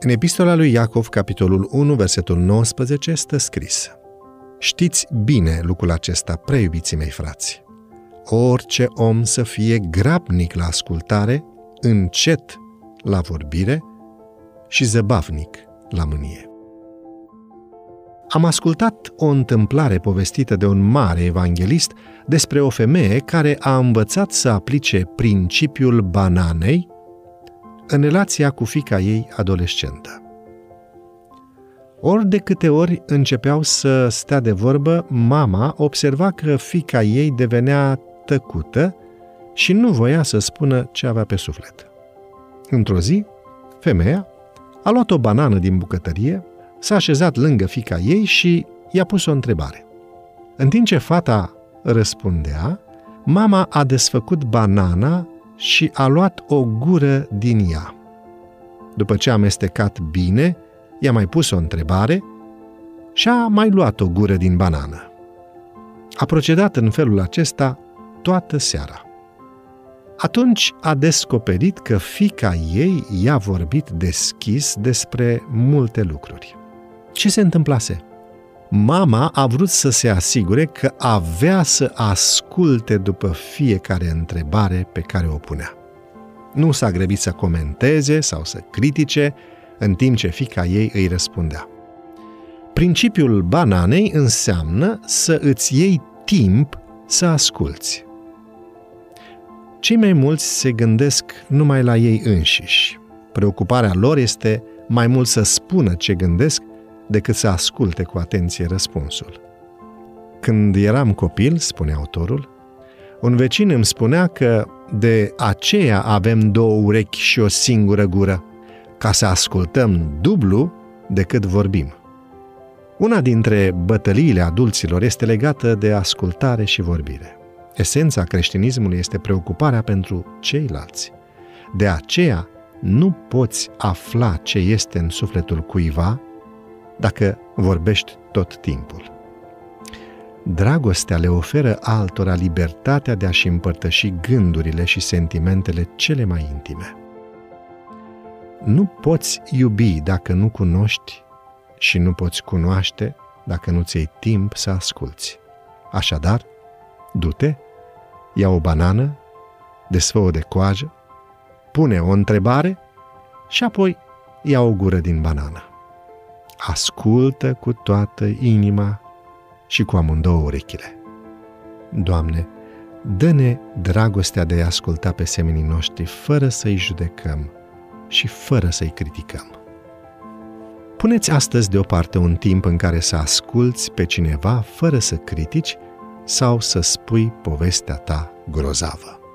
În epistola lui Iacov, capitolul 1, versetul 19, stă scris Știți bine lucrul acesta, preiubiții mei frați. Orice om să fie grabnic la ascultare, încet la vorbire și zăbavnic la mânie. Am ascultat o întâmplare povestită de un mare evanghelist despre o femeie care a învățat să aplice principiul bananei în relația cu fica ei adolescentă. Ori de câte ori începeau să stea de vorbă, mama observa că fica ei devenea tăcută și nu voia să spună ce avea pe suflet. Într-o zi, femeia a luat o banană din bucătărie, s-a așezat lângă fica ei și i-a pus o întrebare. În timp ce fata răspundea, mama a desfăcut banana și a luat o gură din ea. După ce a amestecat bine, i-a mai pus o întrebare și a mai luat o gură din banană. A procedat în felul acesta toată seara. Atunci a descoperit că fica ei i-a vorbit deschis despre multe lucruri. Ce se întâmplase? Mama a vrut să se asigure că avea să asculte după fiecare întrebare pe care o punea. Nu s-a grăbit să comenteze sau să critique, în timp ce fica ei îi răspundea. Principiul bananei înseamnă să îți iei timp să asculți. Cei mai mulți se gândesc numai la ei înșiși. Preocuparea lor este mai mult să spună ce gândesc decât să asculte cu atenție răspunsul. Când eram copil, spune autorul, un vecin îmi spunea că de aceea avem două urechi și o singură gură, ca să ascultăm dublu decât vorbim. Una dintre bătăliile adulților este legată de ascultare și vorbire. Esența creștinismului este preocuparea pentru ceilalți. De aceea, nu poți afla ce este în sufletul cuiva dacă vorbești tot timpul. Dragostea le oferă altora libertatea de a-și împărtăși gândurile și sentimentele cele mai intime. Nu poți iubi dacă nu cunoști și nu poți cunoaște dacă nu-ți iei timp să asculți. Așadar, du-te, ia o banană, desfă-o de coajă, pune o întrebare și apoi ia o gură din banană. Ascultă cu toată inima și cu amândouă urechile. Doamne, dă-ne dragostea de a asculta pe semenii noștri fără să-i judecăm și fără să-i criticăm. Puneți astăzi deoparte un timp în care să asculți pe cineva fără să critici sau să spui povestea ta grozavă.